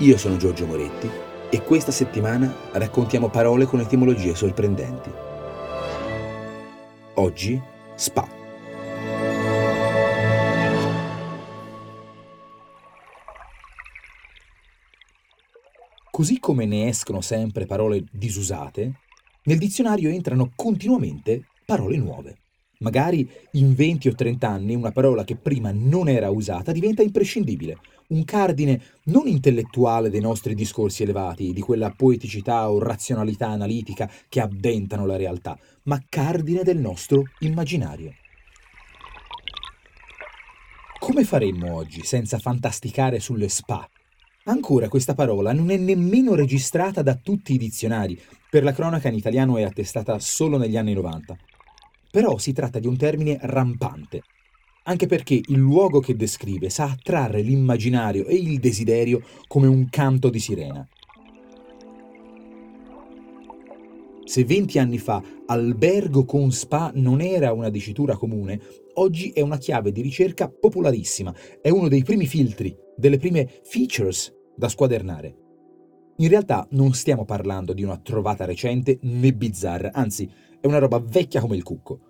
Io sono Giorgio Moretti e questa settimana raccontiamo parole con etimologie sorprendenti. Oggi spa. Così come ne escono sempre parole disusate, nel dizionario entrano continuamente parole nuove. Magari in 20 o 30 anni una parola che prima non era usata diventa imprescindibile, un cardine non intellettuale dei nostri discorsi elevati, di quella poeticità o razionalità analitica che addentano la realtà, ma cardine del nostro immaginario. Come faremmo oggi senza fantasticare sulle spa? Ancora questa parola non è nemmeno registrata da tutti i dizionari, per la cronaca in italiano è attestata solo negli anni 90. Però si tratta di un termine rampante, anche perché il luogo che descrive sa attrarre l'immaginario e il desiderio come un canto di sirena. Se 20 anni fa albergo con spa non era una dicitura comune, oggi è una chiave di ricerca popolarissima, è uno dei primi filtri, delle prime features da squadernare. In realtà non stiamo parlando di una trovata recente né bizzarra, anzi è una roba vecchia come il cucco.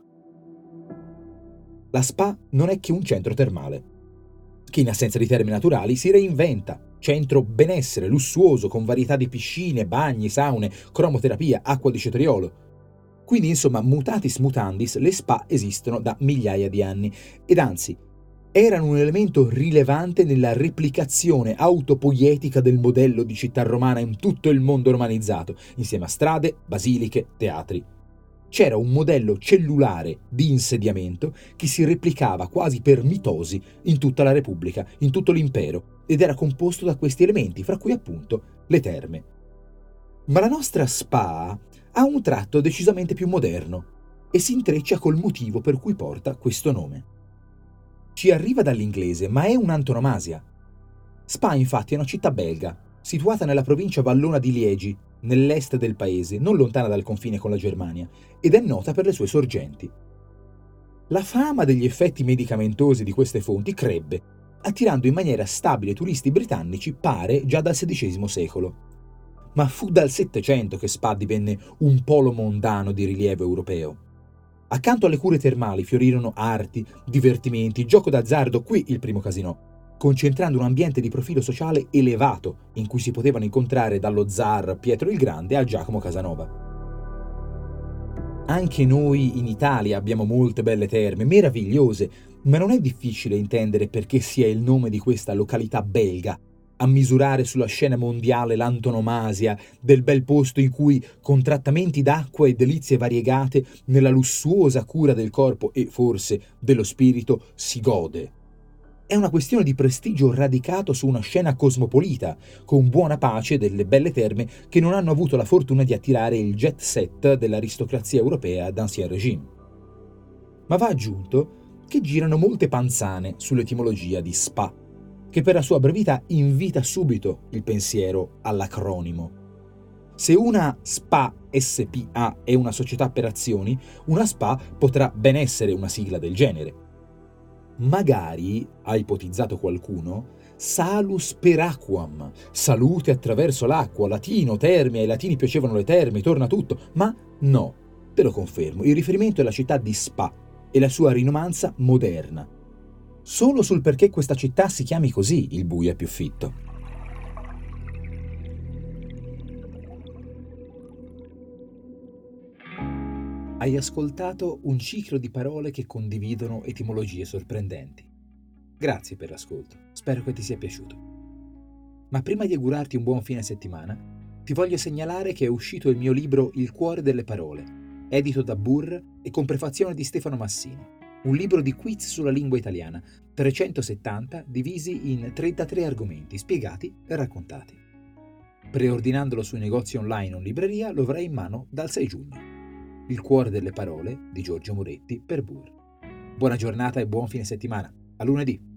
La spa non è che un centro termale, che in assenza di termini naturali si reinventa. Centro benessere, lussuoso, con varietà di piscine, bagni, saune, cromoterapia, acqua di cetriolo. Quindi, insomma, mutatis mutandis, le spa esistono da migliaia di anni ed anzi erano un elemento rilevante nella replicazione autopoietica del modello di città romana in tutto il mondo romanizzato, insieme a strade, basiliche, teatri c'era un modello cellulare di insediamento che si replicava quasi per mitosi in tutta la Repubblica, in tutto l'impero, ed era composto da questi elementi, fra cui appunto le terme. Ma la nostra spa ha un tratto decisamente più moderno e si intreccia col motivo per cui porta questo nome. Ci arriva dall'inglese, ma è un'antonomasia. Spa infatti è una città belga, situata nella provincia vallona di Liegi, nell'est del paese, non lontana dal confine con la Germania, ed è nota per le sue sorgenti. La fama degli effetti medicamentosi di queste fonti crebbe, attirando in maniera stabile turisti britannici pare già dal XVI secolo. Ma fu dal Settecento che Spa divenne un polo mondano di rilievo europeo. Accanto alle cure termali fiorirono arti, divertimenti, gioco d'azzardo, qui il primo casinò, concentrando un ambiente di profilo sociale elevato in cui si potevano incontrare dallo zar Pietro il Grande a Giacomo Casanova. Anche noi in Italia abbiamo molte belle terme, meravigliose, ma non è difficile intendere perché sia il nome di questa località belga a misurare sulla scena mondiale l'antonomasia del bel posto in cui, con trattamenti d'acqua e delizie variegate, nella lussuosa cura del corpo e forse dello spirito, si gode è una questione di prestigio radicato su una scena cosmopolita, con buona pace delle belle terme che non hanno avuto la fortuna di attirare il jet set dell'aristocrazia europea d'ancien regime. Ma va aggiunto che girano molte panzane sull'etimologia di SPA, che per la sua brevità invita subito il pensiero all'acronimo. Se una SPA SPA è una società per azioni, una SPA potrà ben essere una sigla del genere Magari, ha ipotizzato qualcuno, salus per aquam, salute attraverso l'acqua, latino, termi, ai latini piacevano le terme, torna tutto, ma no, te lo confermo, il riferimento è la città di Spa e la sua rinomanza moderna. Solo sul perché questa città si chiami così il buio è più fitto. Hai ascoltato un ciclo di parole che condividono etimologie sorprendenti. Grazie per l'ascolto, spero che ti sia piaciuto. Ma prima di augurarti un buon fine settimana, ti voglio segnalare che è uscito il mio libro Il cuore delle parole, edito da Burr e con prefazione di Stefano Massini. Un libro di quiz sulla lingua italiana, 370 divisi in 33 argomenti spiegati e raccontati. Preordinandolo sui negozi online o in libreria lo avrai in mano dal 6 giugno. Il cuore delle parole di Giorgio Moretti per Burr. Buona giornata e buon fine settimana. A lunedì!